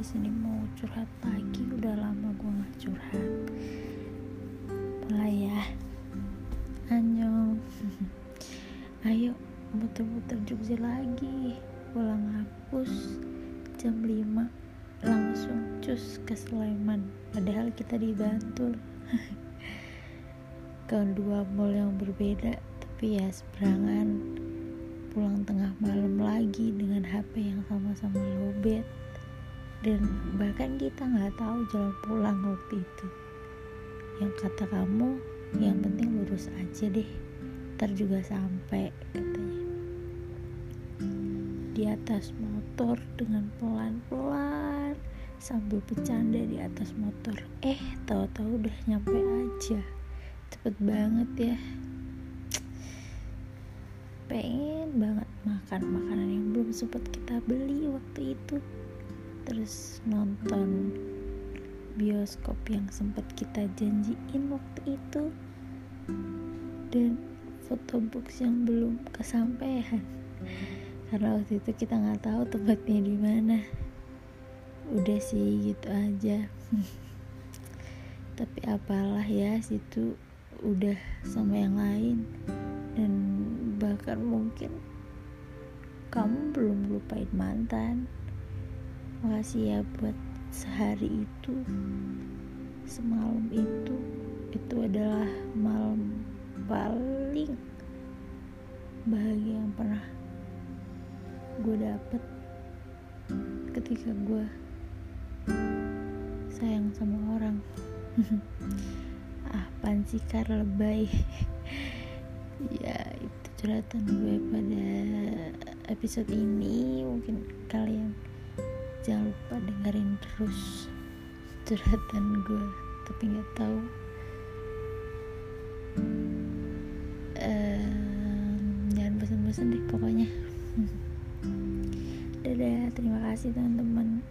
di sini mau curhat lagi. Udah lama gue nggak curhat. Mulai ya. Anyong ayo muter-muter Jogja lagi. Pulang hapus jam 5 langsung cus ke Sleman. Padahal kita di Bantul. Ke dua mall yang berbeda. Tapi ya seberangan. Pulang tengah malam lagi dengan HP yang lobet dan bahkan kita nggak tahu jalan pulang waktu itu. Yang kata kamu yang penting lurus aja deh. Ntar juga sampai katanya. Di atas motor dengan pelan-pelan sambil bercanda di atas motor. Eh tahu-tahu udah nyampe aja. Cepet banget ya pengen banget makan makanan yang belum sempat kita beli waktu itu. Terus nonton bioskop yang sempat kita janjiin waktu itu. Dan foto box yang belum kesampaian. Karena waktu itu kita nggak tahu tempatnya di mana. Udah sih gitu aja. Tapi apalah ya situ udah sama yang lain bahkan mungkin kamu belum lupain mantan. Makasih ya buat sehari itu semalam itu. Itu adalah malam paling bahagia yang pernah gue dapet ketika gue sayang sama orang. Ah pansikar lebay. Ya curhatan gue pada episode ini. Mungkin kalian jangan lupa dengerin terus curhatan gue tapi nggak tahu. Um, jangan bosan-bosan deh pokoknya. Dadah terima kasih teman-teman